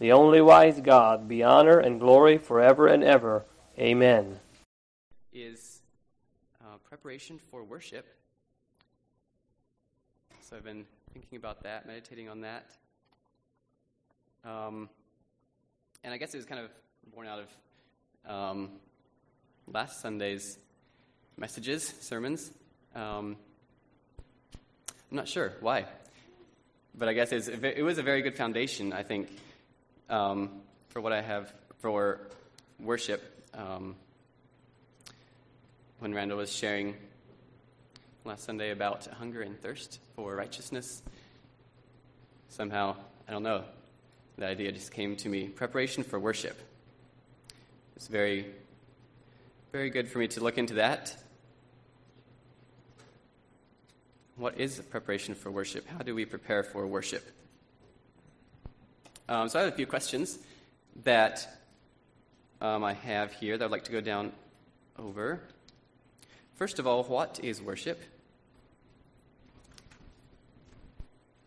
the only wise God, be honor and glory forever and ever. Amen. Is uh, preparation for worship. So I've been thinking about that, meditating on that. Um, and I guess it was kind of born out of um, last Sunday's messages, sermons. Um, I'm not sure why, but I guess it was a very good foundation, I think, um, for what I have for worship. Um, when Randall was sharing last Sunday about hunger and thirst for righteousness, somehow, I don't know, the idea just came to me. Preparation for worship. It's very, very good for me to look into that. What is preparation for worship? How do we prepare for worship? Um, so I have a few questions that um, I have here that I'd like to go down over. First of all, what is worship?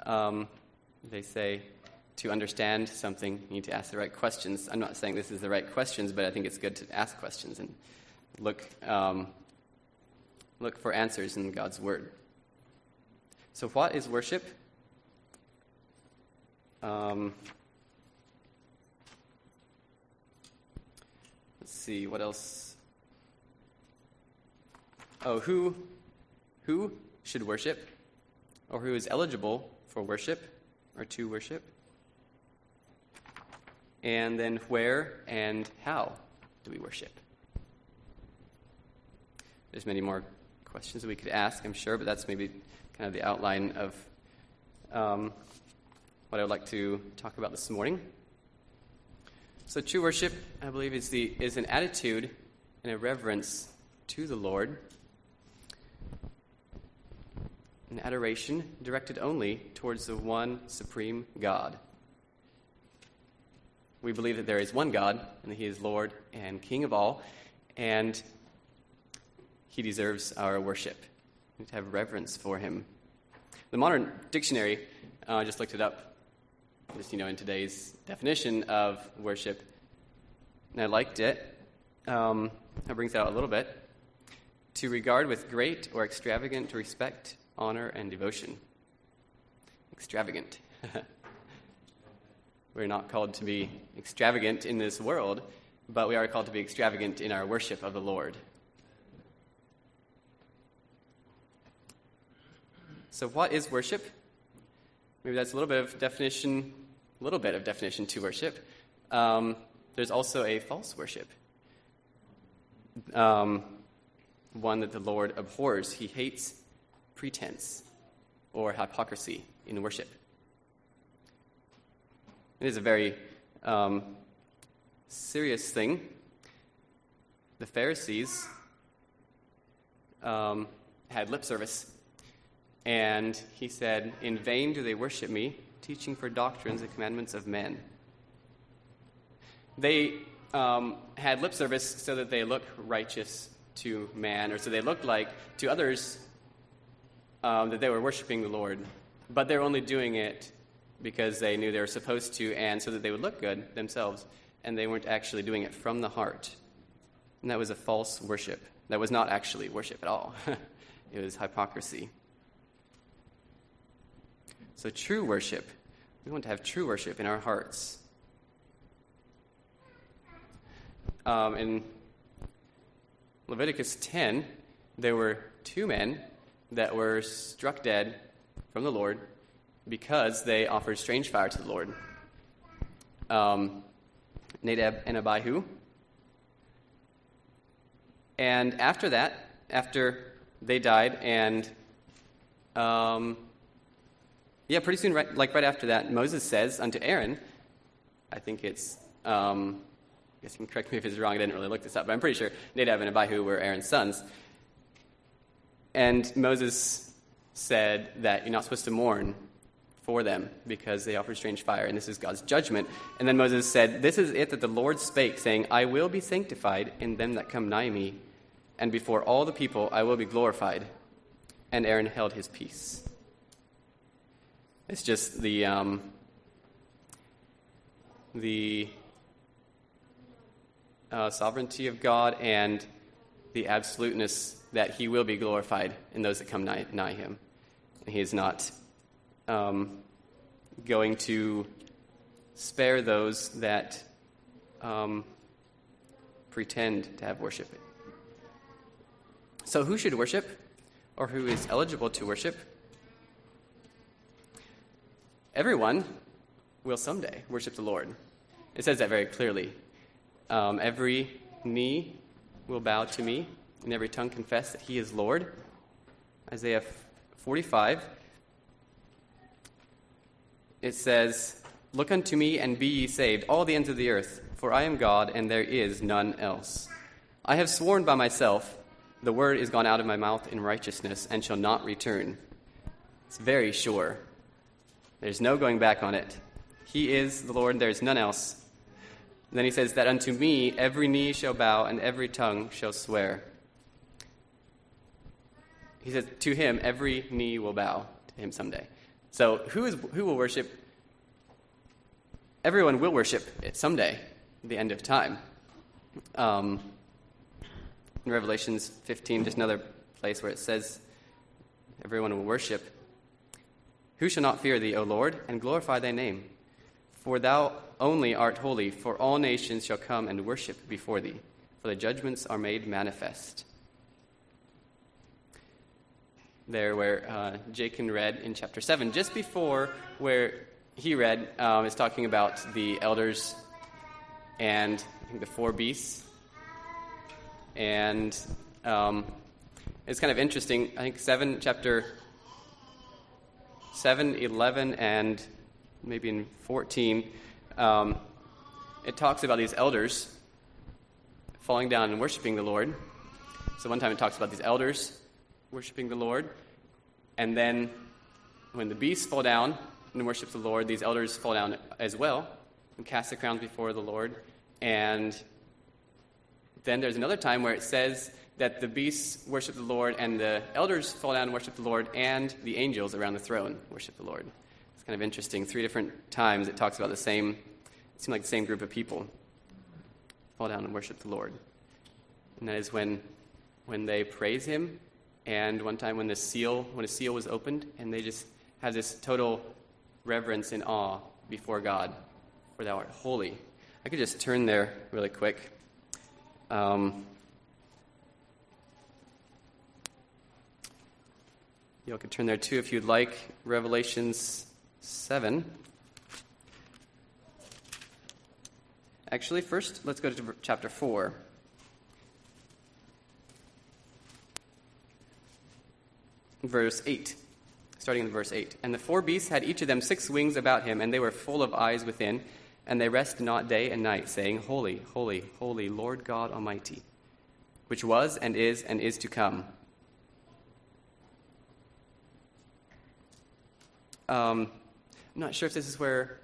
Um, they say to understand something, you need to ask the right questions. I'm not saying this is the right questions, but I think it's good to ask questions and look, um, look for answers in God's Word. So, what is worship? Um, Let's see, what else? Oh, who, who should worship? Or who is eligible for worship or to worship? And then where and how do we worship? There's many more questions that we could ask, I'm sure, but that's maybe kind of the outline of um, what I would like to talk about this morning. So, true worship, I believe, is, the, is an attitude and a reverence to the Lord, an adoration directed only towards the one supreme God. We believe that there is one God, and that He is Lord and King of all, and He deserves our worship. We have reverence for Him. The modern dictionary, uh, I just looked it up just you know in today's definition of worship, and I liked it. Um, that brings out a little bit to regard with great or extravagant respect, honor, and devotion. Extravagant. We're not called to be extravagant in this world, but we are called to be extravagant in our worship of the Lord. So, what is worship? Maybe that's a little bit of definition little bit of definition to worship. Um, there's also a false worship, um, one that the Lord abhors. He hates pretense or hypocrisy in worship. It is a very um, serious thing. The Pharisees um, had lip service, and he said, In vain do they worship me teaching for doctrines and commandments of men. They um, had lip service so that they look righteous to man, or so they looked like to others um, that they were worshiping the Lord. But they're only doing it because they knew they were supposed to, and so that they would look good themselves, and they weren't actually doing it from the heart. And that was a false worship. That was not actually worship at all, it was hypocrisy. So, true worship, we want to have true worship in our hearts. Um, in Leviticus 10, there were two men that were struck dead from the Lord because they offered strange fire to the Lord. Um, Nadab and Abihu. And after that, after they died and um, yeah, pretty soon, right, like right after that, Moses says unto Aaron, I think it's um, guess you can correct me if it's wrong. I didn't really look this up, but I'm pretty sure Nadab and Abihu were Aaron's sons. And Moses said that you're not supposed to mourn for them because they offered strange fire, and this is God's judgment. And then Moses said, This is it that the Lord spake, saying, I will be sanctified in them that come nigh me, and before all the people I will be glorified. And Aaron held his peace. It's just the um, the uh, sovereignty of God and the absoluteness that He will be glorified in those that come nigh, nigh Him. He is not um, going to spare those that um, pretend to have worship. So, who should worship, or who is eligible to worship? Everyone will someday worship the Lord. It says that very clearly. Um, every knee will bow to me, and every tongue confess that He is Lord. Isaiah 45. It says, Look unto me and be ye saved, all the ends of the earth, for I am God, and there is none else. I have sworn by myself, the word is gone out of my mouth in righteousness, and shall not return. It's very sure. There's no going back on it. He is the Lord, there is none else. And then he says, That unto me every knee shall bow, and every tongue shall swear. He says, To him every knee will bow to him someday. So who, is, who will worship? Everyone will worship it someday, the end of time. Um, in Revelations 15, just another place where it says, Everyone will worship. Who shall not fear thee, O Lord, and glorify thy name? For thou only art holy, for all nations shall come and worship before thee, for the judgments are made manifest. There, where uh, Jacob read in chapter 7, just before where he read, um, is talking about the elders and I think the four beasts. And um, it's kind of interesting. I think 7, chapter 7, 11, and maybe in 14, um, it talks about these elders falling down and worshiping the Lord. So one time it talks about these elders worshiping the Lord. And then when the beasts fall down and worship the Lord, these elders fall down as well and cast the crowns before the Lord. And then there's another time where it says that the beasts worship the Lord, and the elders fall down and worship the Lord, and the angels around the throne worship the Lord. It's kind of interesting. Three different times it talks about the same, it seems like the same group of people fall down and worship the Lord. And that is when, when they praise Him, and one time when the seal, when a seal was opened, and they just have this total reverence and awe before God, for Thou art holy. I could just turn there really quick. Um, You all could turn there too if you'd like. Revelations 7. Actually, first, let's go to chapter 4. Verse 8. Starting in verse 8. And the four beasts had each of them six wings about him, and they were full of eyes within, and they rest not day and night, saying, Holy, holy, holy, Lord God Almighty, which was, and is, and is to come. Um, I'm not sure if this is where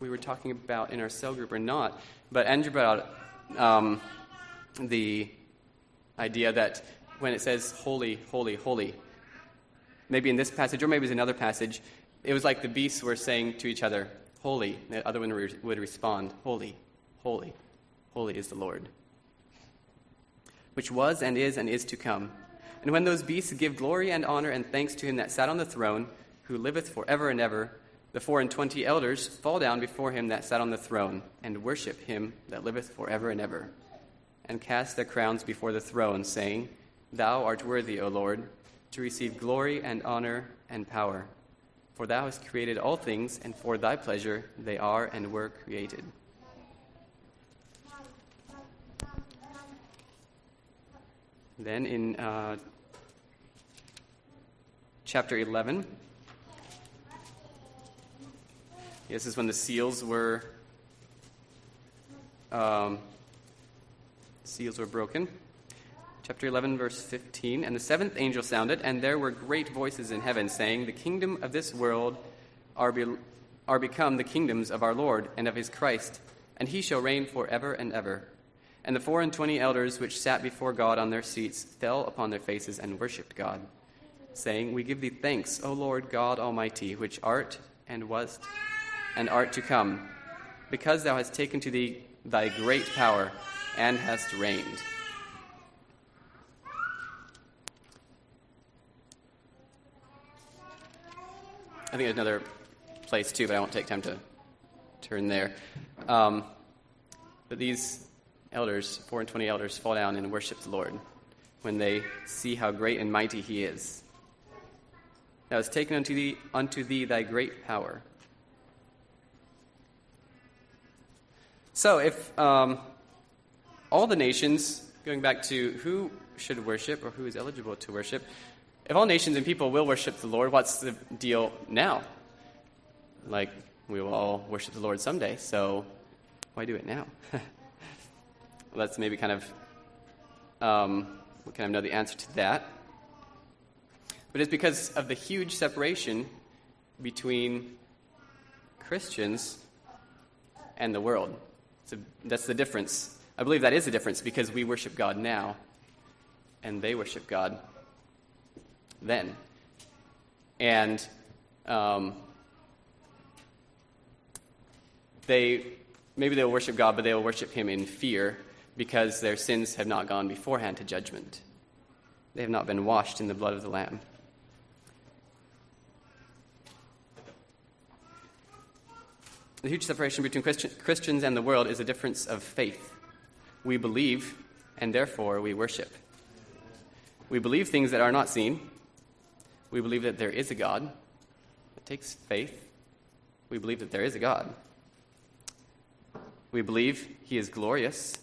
we were talking about in our cell group or not, but Andrew brought out um, the idea that when it says holy, holy, holy, maybe in this passage or maybe it's another passage, it was like the beasts were saying to each other, Holy. The other one re- would respond, Holy, holy, holy is the Lord, which was and is and is to come. And when those beasts give glory and honor and thanks to him that sat on the throne, who liveth for ever and ever, the four and twenty elders fall down before him that sat on the throne, and worship him that liveth for ever and ever, and cast their crowns before the throne, saying, Thou art worthy, O Lord, to receive glory and honor and power. For thou hast created all things, and for thy pleasure they are and were created. Then in uh, chapter 11, this is when the seals were um, seals were broken. Chapter 11, verse 15. And the seventh angel sounded, and there were great voices in heaven saying, The kingdom of this world are, be- are become the kingdoms of our Lord and of his Christ, and he shall reign forever and ever. And the four and twenty elders which sat before God on their seats fell upon their faces and worshipped God, saying, We give thee thanks, O Lord God Almighty, which art and wast and art to come, because thou hast taken to thee thy great power and hast reigned. I think there's another place too, but I won't take time to turn there. Um, but these elders, four and twenty elders, fall down and worship the Lord when they see how great and mighty He is. Thou hast taken unto thee, unto thee thy great power. So, if um, all the nations, going back to who should worship or who is eligible to worship, if all nations and people will worship the Lord, what's the deal now? Like, we will all worship the Lord someday, so why do it now? Let's maybe kind of um, we kind of know the answer to that. But it's because of the huge separation between Christians and the world. So that's the difference. I believe that is the difference because we worship God now and they worship God then. And um, they maybe they'll worship God, but they'll worship Him in fear because their sins have not gone beforehand to judgment. They have not been washed in the blood of the Lamb. The huge separation between Christian, Christians and the world is a difference of faith. We believe, and therefore we worship. We believe things that are not seen. We believe that there is a God. It takes faith. We believe that there is a God. We believe he is glorious.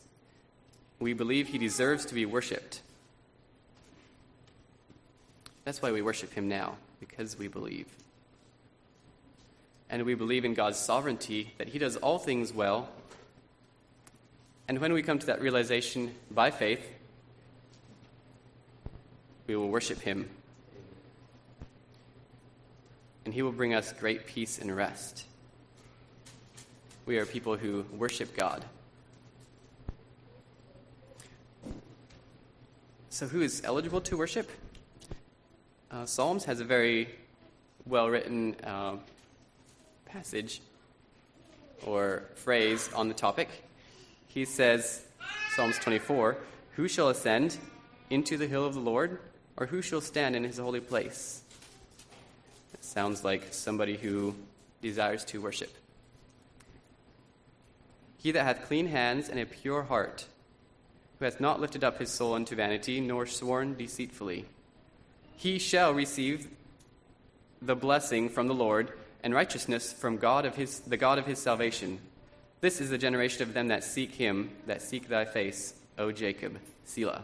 We believe he deserves to be worshiped. That's why we worship him now, because we believe. And we believe in God's sovereignty, that he does all things well. And when we come to that realization by faith, we will worship him. And he will bring us great peace and rest. We are people who worship God. So, who is eligible to worship? Uh, Psalms has a very well written uh, passage or phrase on the topic. He says, Psalms 24, Who shall ascend into the hill of the Lord, or who shall stand in his holy place? It sounds like somebody who desires to worship. He that hath clean hands and a pure heart, who hath not lifted up his soul unto vanity, nor sworn deceitfully, he shall receive the blessing from the Lord and righteousness from God of his, the God of his salvation. This is the generation of them that seek him, that seek thy face, O Jacob. Selah.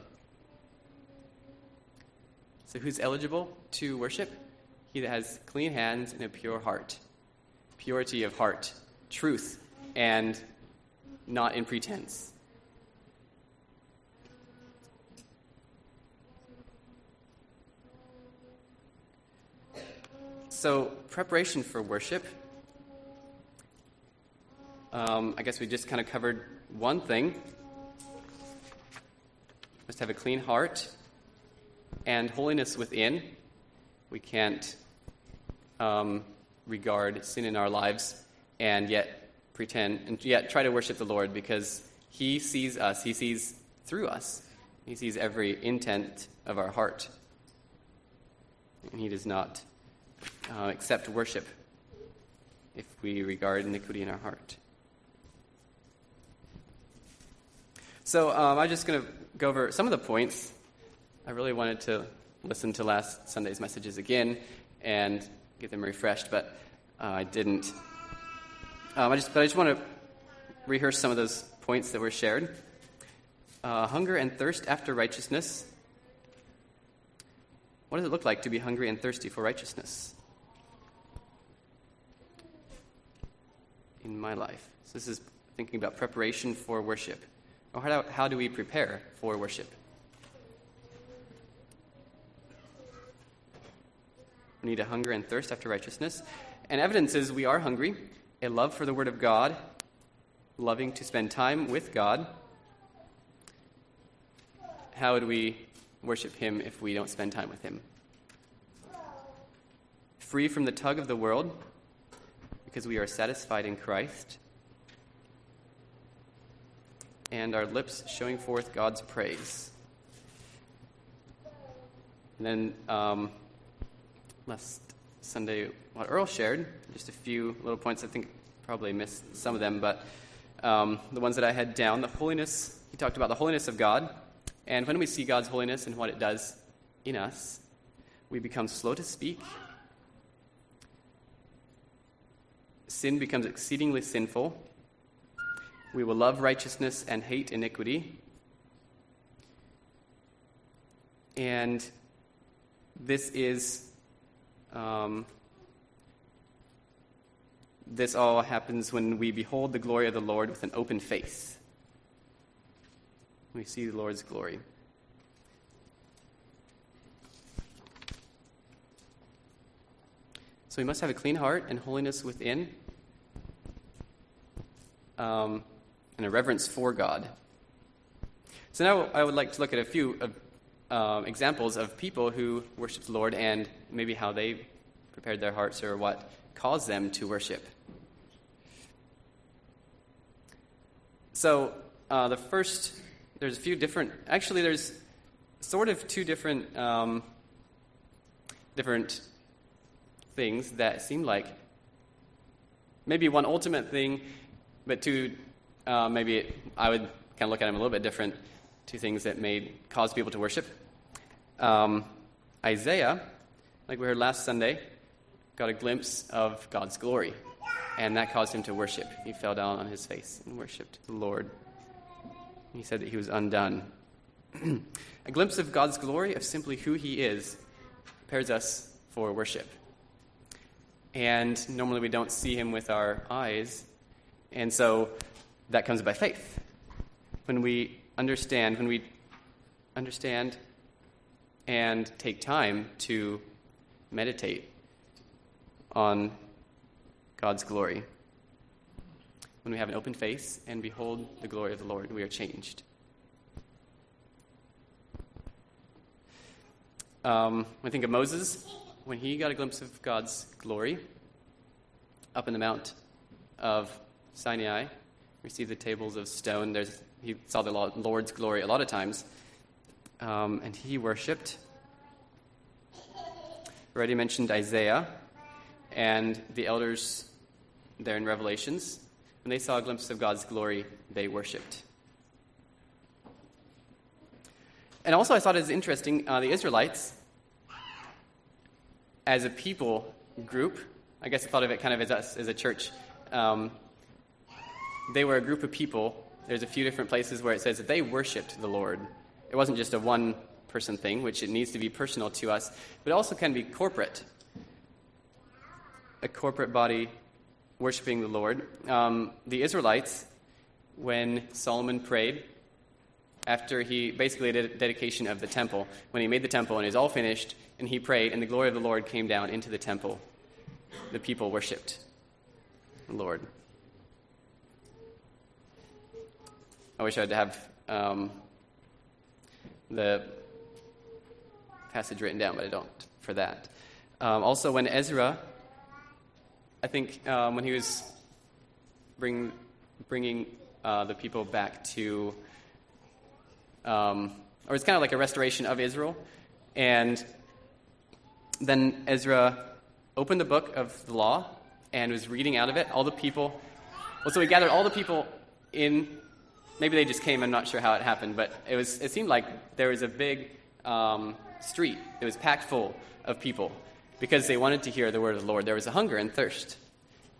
So, who's eligible to worship? He that has clean hands and a pure heart. Purity of heart, truth, and not in pretense. So, preparation for worship. Um, I guess we just kind of covered one thing. Must have a clean heart and holiness within. We can't um, regard sin in our lives and yet pretend and yet try to worship the Lord because He sees us, He sees through us, He sees every intent of our heart. And He does not uh, accept worship if we regard iniquity in our heart. So um, I'm just going to go over some of the points. I really wanted to listen to last Sunday's messages again and get them refreshed, but uh, I didn't. Um, I just, but I just want to rehearse some of those points that were shared. Uh, hunger and thirst after righteousness. What does it look like to be hungry and thirsty for righteousness? In my life. So this is thinking about preparation for worship Or how, how do we prepare for worship? We need a hunger and thirst after righteousness. And evidence is we are hungry, a love for the Word of God, loving to spend time with God. How would we worship Him if we don't spend time with Him? Free from the tug of the world, because we are satisfied in Christ, and our lips showing forth God's praise. And then um, last Sunday, what Earl shared, just a few little points. I think probably missed some of them, but um, the ones that I had down, the holiness, he talked about the holiness of God. And when we see God's holiness and what it does in us, we become slow to speak. Sin becomes exceedingly sinful. We will love righteousness and hate iniquity. And this is um, this all happens when we behold the glory of the Lord with an open face. We see the Lord's glory. So we must have a clean heart and holiness within, um, and a reverence for God. So now I would like to look at a few of um, examples of people who worship the Lord and maybe how they prepared their hearts or what caused them to worship. So, uh, the first, there's a few different, actually, there's sort of two different, um, different things that seem like maybe one ultimate thing, but two, uh, maybe I would kind of look at them a little bit different two things that made cause people to worship. Um, Isaiah, like we heard last Sunday, got a glimpse of God's glory, and that caused him to worship. He fell down on his face and worshipped the Lord. He said that he was undone. a glimpse of God's glory, of simply who he is, prepares us for worship. And normally we don't see him with our eyes, and so that comes by faith. When we understand, when we understand and take time to meditate on God's glory. When we have an open face and behold the glory of the Lord, we are changed. Um, I think of Moses, when he got a glimpse of God's glory up in the Mount of Sinai, received the tables of stone. There's he saw the Lord's glory a lot of times, um, and he worshipped. Already mentioned Isaiah and the elders there in Revelations. When they saw a glimpse of God's glory, they worshipped. And also, I thought it was interesting uh, the Israelites, as a people group, I guess I thought of it kind of as us, as a church. Um, they were a group of people there's a few different places where it says that they worshiped the Lord. It wasn't just a one person thing, which it needs to be personal to us, but also can be corporate. A corporate body worshiping the Lord. Um, the Israelites, when Solomon prayed, after he basically did a dedication of the temple, when he made the temple and it was all finished, and he prayed, and the glory of the Lord came down into the temple, the people worshiped the Lord. I wish I'd have um, the passage written down, but I don't for that. Um, also, when Ezra, I think um, when he was bring, bringing uh, the people back to, um, or it's kind of like a restoration of Israel, and then Ezra opened the book of the law and was reading out of it. All the people, well, so we gathered all the people in maybe they just came. I'm not sure how it happened, but it was. It seemed like there was a big um, street. It was packed full of people because they wanted to hear the word of the Lord. There was a hunger and thirst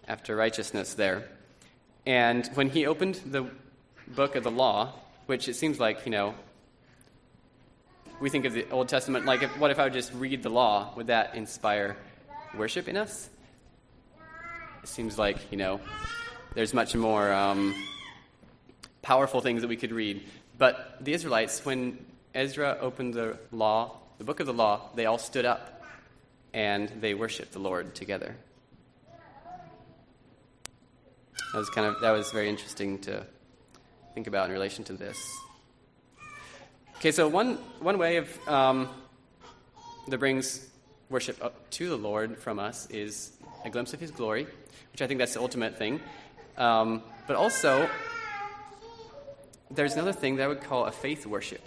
after righteousness there. And when he opened the book of the law, which it seems like you know, we think of the Old Testament like, if, what if I would just read the law? Would that inspire worship in us? It seems like you know, there's much more. Um, powerful things that we could read. But the Israelites, when Ezra opened the law, the book of the law, they all stood up and they worshiped the Lord together. That was kind of that was very interesting to think about in relation to this. Okay, so one one way of um, that brings worship up to the Lord from us is a glimpse of His glory, which I think that's the ultimate thing. Um, but also, there's another thing that I would call a faith worship,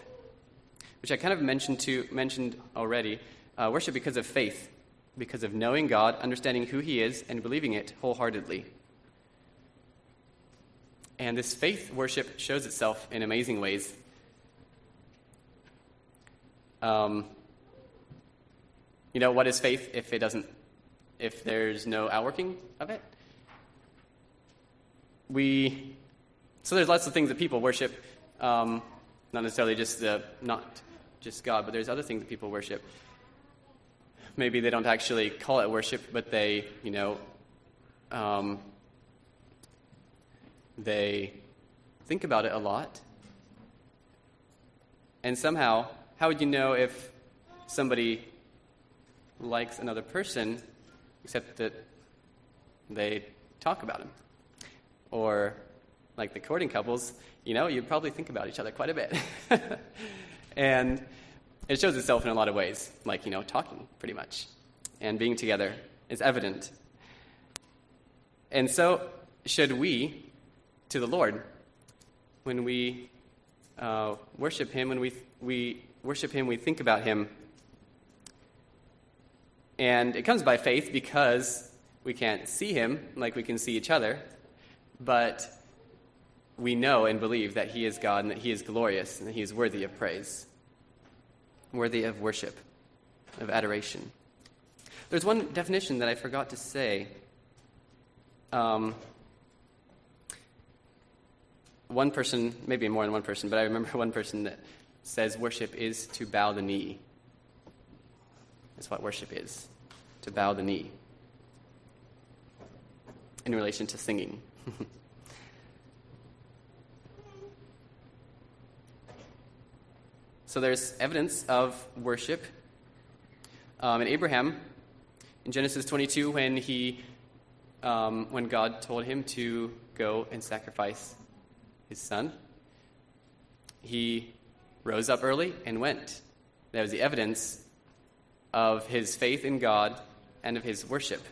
which I kind of mentioned to mentioned already. Uh, worship because of faith, because of knowing God, understanding who He is, and believing it wholeheartedly. And this faith worship shows itself in amazing ways. Um, you know, what is faith if it doesn't, if there's no outworking of it? We, so there's lots of things that people worship, um, not necessarily just the, not just God, but there's other things that people worship. Maybe they don't actually call it worship, but they, you know, um, they think about it a lot. And somehow, how would you know if somebody likes another person except that they talk about him? Or, like the courting couples, you know, you probably think about each other quite a bit. and it shows itself in a lot of ways, like, you know, talking, pretty much. And being together is evident. And so, should we to the Lord. When we uh, worship Him, when we, we worship Him, we think about Him. And it comes by faith because we can't see Him like we can see each other, but we know and believe that He is God and that He is glorious and that He is worthy of praise, worthy of worship, of adoration. There's one definition that I forgot to say. Um, one person, maybe more than one person, but I remember one person that says worship is to bow the knee. That's what worship is to bow the knee in relation to singing. so there's evidence of worship. Um, and Abraham, in Genesis 22, when he, um, when God told him to go and sacrifice his son. He rose up early and went. That was the evidence of his faith in God and of his worship.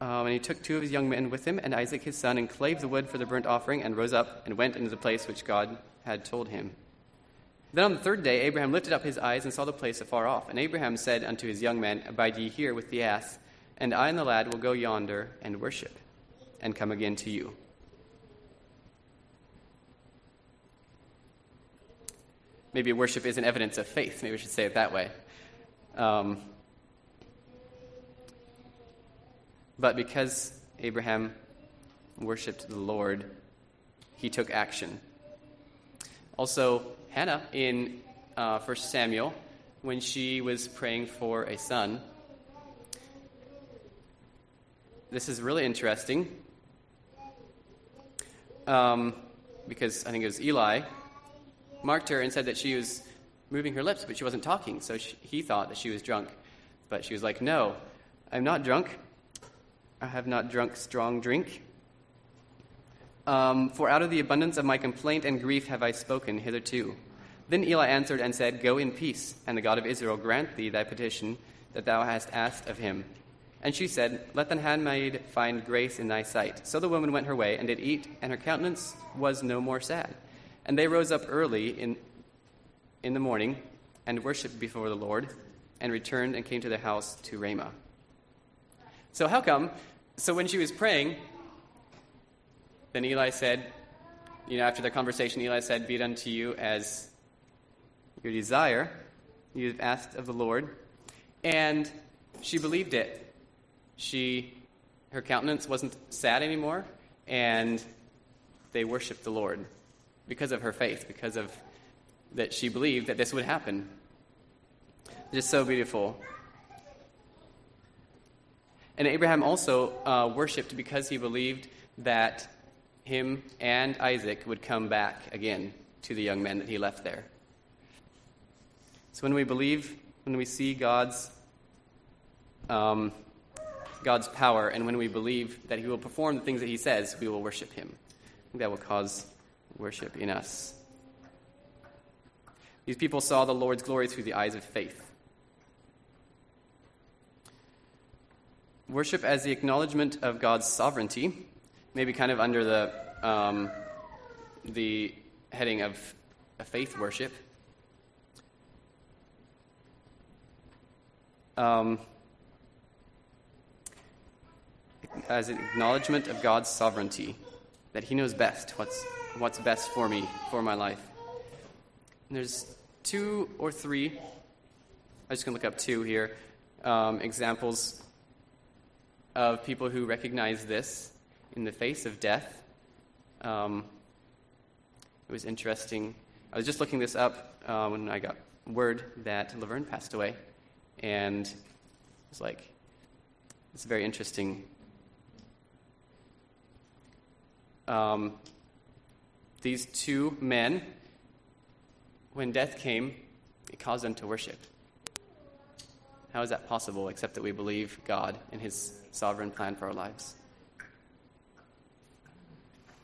Um, and he took two of his young men with him and Isaac his son and clave the wood for the burnt offering and rose up and went into the place which God had told him. Then on the third day, Abraham lifted up his eyes and saw the place afar off. And Abraham said unto his young men, Abide ye here with the ass and I and the lad will go yonder and worship, and come again to you. Maybe worship is an evidence of faith. Maybe we should say it that way. Um, but because Abraham worshiped the Lord, he took action. Also, Hannah in uh, 1 Samuel, when she was praying for a son, this is really interesting um, because I think it was Eli marked her and said that she was moving her lips, but she wasn't talking. So she, he thought that she was drunk. But she was like, No, I'm not drunk. I have not drunk strong drink. Um, for out of the abundance of my complaint and grief have I spoken hitherto. Then Eli answered and said, Go in peace, and the God of Israel grant thee thy petition that thou hast asked of him. And she said, Let the handmaid find grace in thy sight. So the woman went her way and did eat, and her countenance was no more sad. And they rose up early in, in the morning and worshipped before the Lord, and returned and came to their house to Ramah. So, how come? So, when she was praying, then Eli said, you know, after the conversation, Eli said, Be it unto you as your desire. You've asked of the Lord. And she believed it she her countenance wasn't sad anymore, and they worshiped the Lord because of her faith, because of that she believed that this would happen. Just so beautiful. And Abraham also uh, worshipped because he believed that him and Isaac would come back again to the young men that he left there. So when we believe, when we see God's um, God's power, and when we believe that He will perform the things that He says, we will worship Him. That will cause worship in us. These people saw the Lord's glory through the eyes of faith. Worship as the acknowledgement of God's sovereignty, maybe kind of under the, um, the heading of a faith worship. Um, as an acknowledgement of God's sovereignty, that He knows best what's, what's best for me, for my life. And there's two or three, I'm just going to look up two here, um, examples of people who recognize this in the face of death. Um, it was interesting. I was just looking this up uh, when I got word that Laverne passed away, and it was like, it's very interesting um, these two men, when death came, it caused them to worship. How is that possible except that we believe God and his sovereign plan for our lives?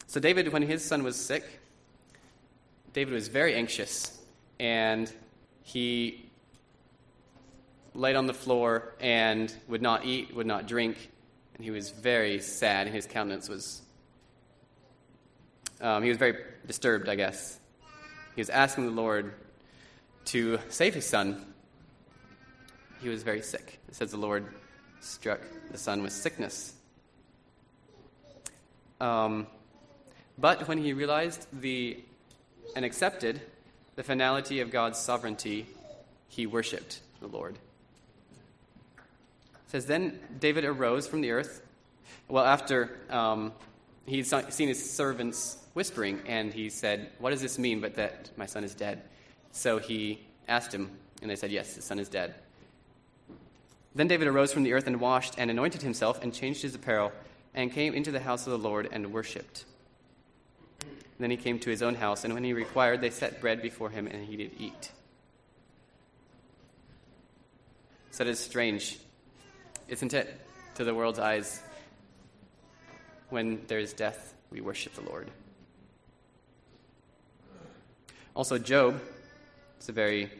So, David, when his son was sick, David was very anxious and he laid on the floor and would not eat, would not drink, and he was very sad, and his countenance was um, he was very disturbed, I guess. He was asking the Lord to save his son. He was very sick. It says the Lord struck the son with sickness. Um, but when he realized the and accepted the finality of God's sovereignty, he worshipped the Lord. It says then David arose from the earth. Well, after um, he'd seen his servants whispering, and he said, What does this mean but that my son is dead? So he asked him, and they said, Yes, his son is dead. Then David arose from the earth and washed and anointed himself and changed his apparel and came into the house of the Lord and worshipped. Then he came to his own house, and when he required, they set bread before him, and he did eat. So it is strange, isn't it, to the world's eyes, when there is death, we worship the Lord. Also, Job is a very,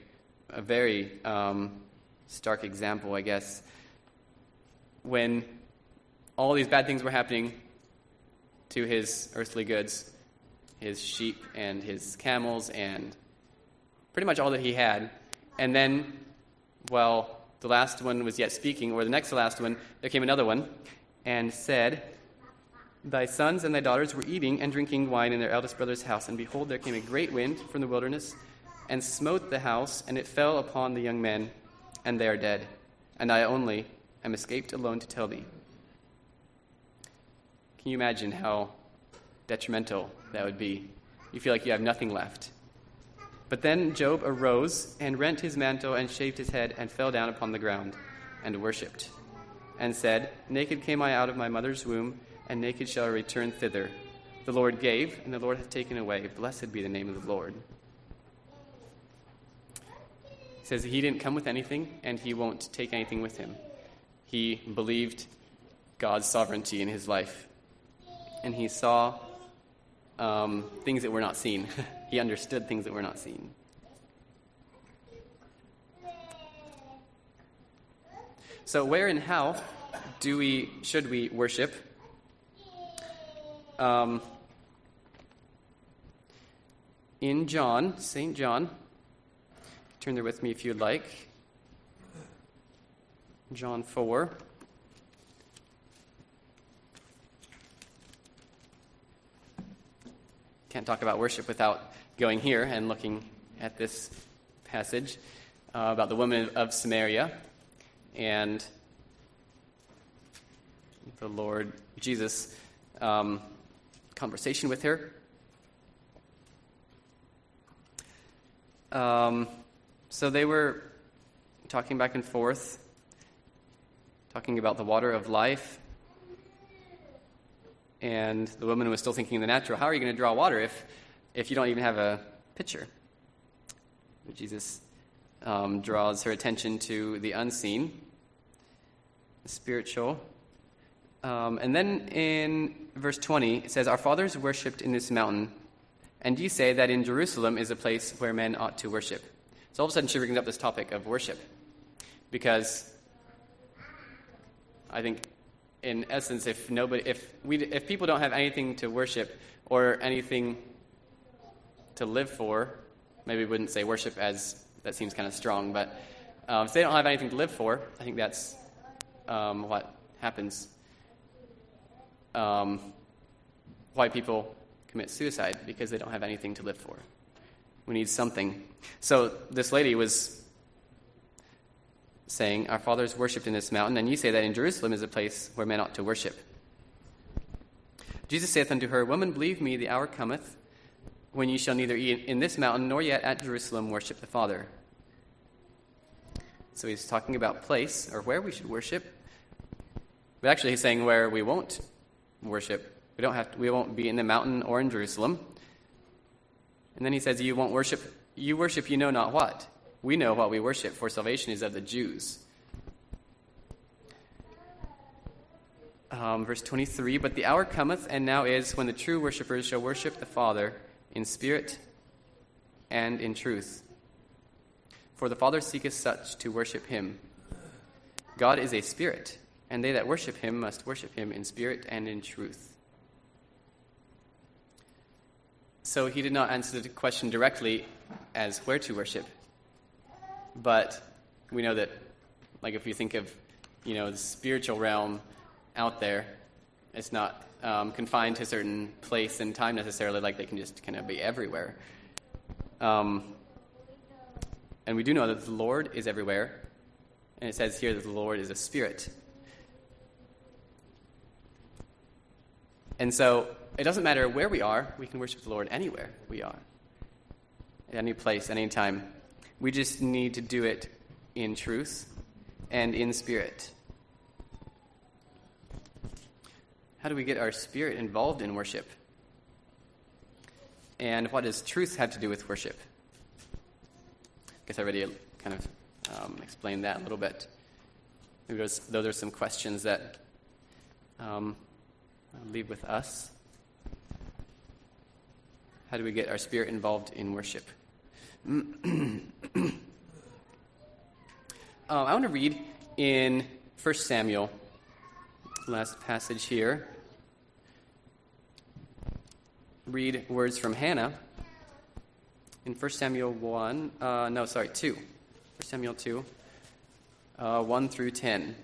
a very um, stark example, I guess. When all these bad things were happening to his earthly goods, his sheep and his camels, and pretty much all that he had. And then, well, the last one was yet speaking, or the next to last one, there came another one and said, Thy sons and thy daughters were eating and drinking wine in their eldest brother's house, and behold, there came a great wind from the wilderness, and smote the house, and it fell upon the young men, and they are dead. And I only am escaped alone to tell thee. Can you imagine how detrimental that would be? You feel like you have nothing left. But then Job arose and rent his mantle and shaved his head and fell down upon the ground and worshipped, and said, Naked came I out of my mother's womb and naked shall I return thither. The Lord gave, and the Lord hath taken away. Blessed be the name of the Lord. Says he didn't come with anything, and he won't take anything with him. He believed God's sovereignty in his life, and he saw um, things that were not seen. he understood things that were not seen. So, where and how do we should we worship? Um, in John, St. John, turn there with me if you'd like. John 4. Can't talk about worship without going here and looking at this passage uh, about the woman of Samaria and the Lord Jesus um, conversation with her. Um, so they were talking back and forth. talking about the water of life. And the woman was still thinking in the natural, how are you going to draw water if, if you don't even have a pitcher? Jesus um, draws her attention to the unseen, the spiritual. Um, and then in verse 20, it says, Our fathers worshipped in this mountain, and you say that in Jerusalem is a place where men ought to worship. So all of a sudden, she brings up this topic of worship. Because I think, in essence, if, nobody, if, we, if people don't have anything to worship or anything to live for, maybe we wouldn't say worship as that seems kind of strong, but um, if they don't have anything to live for, I think that's um, what happens. Um, why people commit suicide because they don't have anything to live for. We need something. So this lady was saying, Our fathers worshipped in this mountain, and you say that in Jerusalem is a place where men ought to worship. Jesus saith unto her, Woman, believe me, the hour cometh when ye shall neither eat in this mountain nor yet at Jerusalem worship the Father. So he's talking about place or where we should worship. But actually, he's saying where we won't worship. We don't have to, we won't be in the mountain or in Jerusalem. And then he says, "You won't worship. You worship. You know not what. We know what we worship. For salvation is of the Jews." Um, verse 23 But the hour cometh, and now is, when the true worshippers shall worship the Father in spirit and in truth. For the Father seeketh such to worship him. God is a spirit, and they that worship him must worship him in spirit and in truth. So he did not answer the question directly as where to worship. But we know that, like, if you think of, you know, the spiritual realm out there, it's not um, confined to a certain place and time necessarily, like they can just kind of be everywhere. Um, and we do know that the Lord is everywhere, and it says here that the Lord is a spirit. And so it doesn't matter where we are, we can worship the Lord anywhere we are, at any place, any time. We just need to do it in truth and in spirit. How do we get our spirit involved in worship? And what does truth have to do with worship? I guess I already kind of um, explained that a little bit. Maybe those, those are some questions that um, leave with us. How do we get our spirit involved in worship? um, I want to read in 1 Samuel last passage here. Read words from Hannah in 1 Samuel 1, uh, no, sorry, 2. 1 Samuel 2, uh, 1 through 10.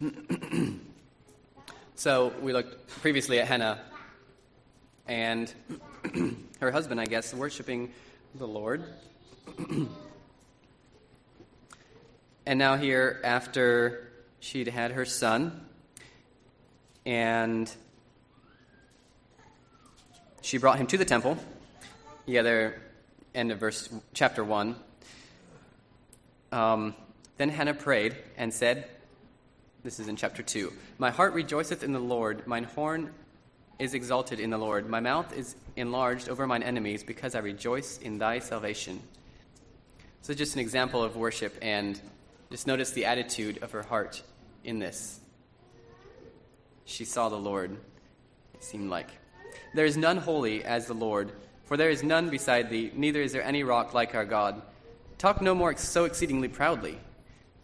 so we looked previously at Hannah and her husband, I guess, worshiping the Lord. and now, here, after she'd had her son, and she brought him to the temple. Yeah, there, end of verse, chapter 1. Um, then Hannah prayed and said, This is in chapter 2. My heart rejoiceth in the Lord, mine horn is exalted in the Lord. My mouth is enlarged over mine enemies because I rejoice in thy salvation. So, just an example of worship, and just notice the attitude of her heart in this. She saw the Lord, it seemed like. There is none holy as the Lord, for there is none beside thee, neither is there any rock like our God. Talk no more so exceedingly proudly.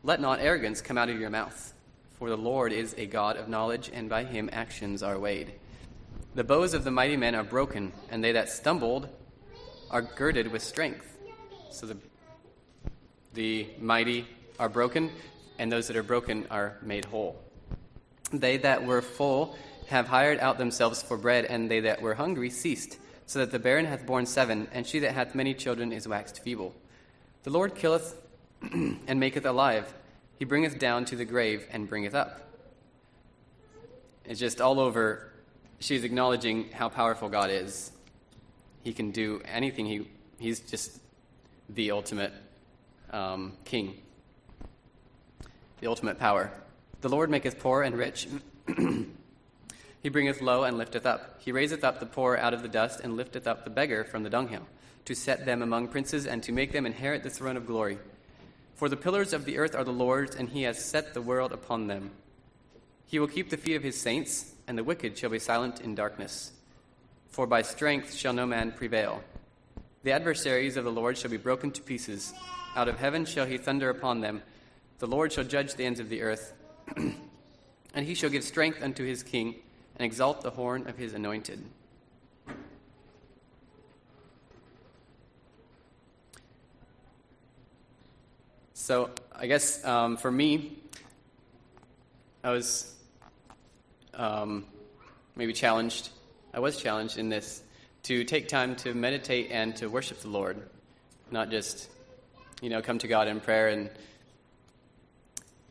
Let not arrogance come out of your mouth, for the Lord is a God of knowledge, and by him actions are weighed. The bows of the mighty men are broken, and they that stumbled are girded with strength. So the, the mighty are broken, and those that are broken are made whole. They that were full have hired out themselves for bread, and they that were hungry ceased, so that the barren hath borne seven, and she that hath many children is waxed feeble. The Lord killeth and maketh alive, he bringeth down to the grave and bringeth up. It's just all over she's acknowledging how powerful God is. He can do anything he he's just the ultimate um, king, the ultimate power. The Lord maketh poor and rich. he bringeth low and lifteth up. He raiseth up the poor out of the dust and lifteth up the beggar from the dunghill, to set them among princes and to make them inherit the throne of glory. For the pillars of the earth are the Lord's, and he has set the world upon them. He will keep the feet of his saints, and the wicked shall be silent in darkness. For by strength shall no man prevail. The adversaries of the Lord shall be broken to pieces. Out of heaven shall he thunder upon them. The Lord shall judge the ends of the earth. and he shall give strength unto his king, and exalt the horn of his anointed. So, I guess um, for me, I was um, maybe challenged. I was challenged in this to take time to meditate and to worship the Lord, not just, you know, come to God in prayer and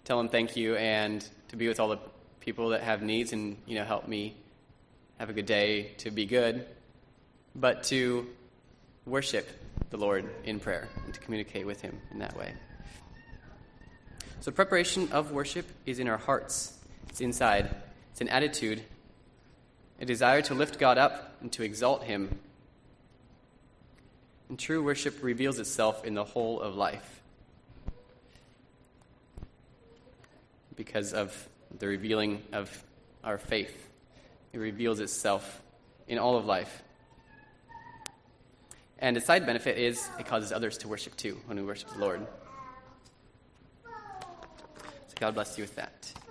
tell Him thank you and to be with all the people that have needs and, you know, help me have a good day, to be good, but to worship the Lord in prayer and to communicate with Him in that way. So, preparation of worship is in our hearts, it's inside, it's an attitude, a desire to lift God up and to exalt Him. And true worship reveals itself in the whole of life because of the revealing of our faith. It reveals itself in all of life. And a side benefit is it causes others to worship too when we worship the Lord. God bless you with that.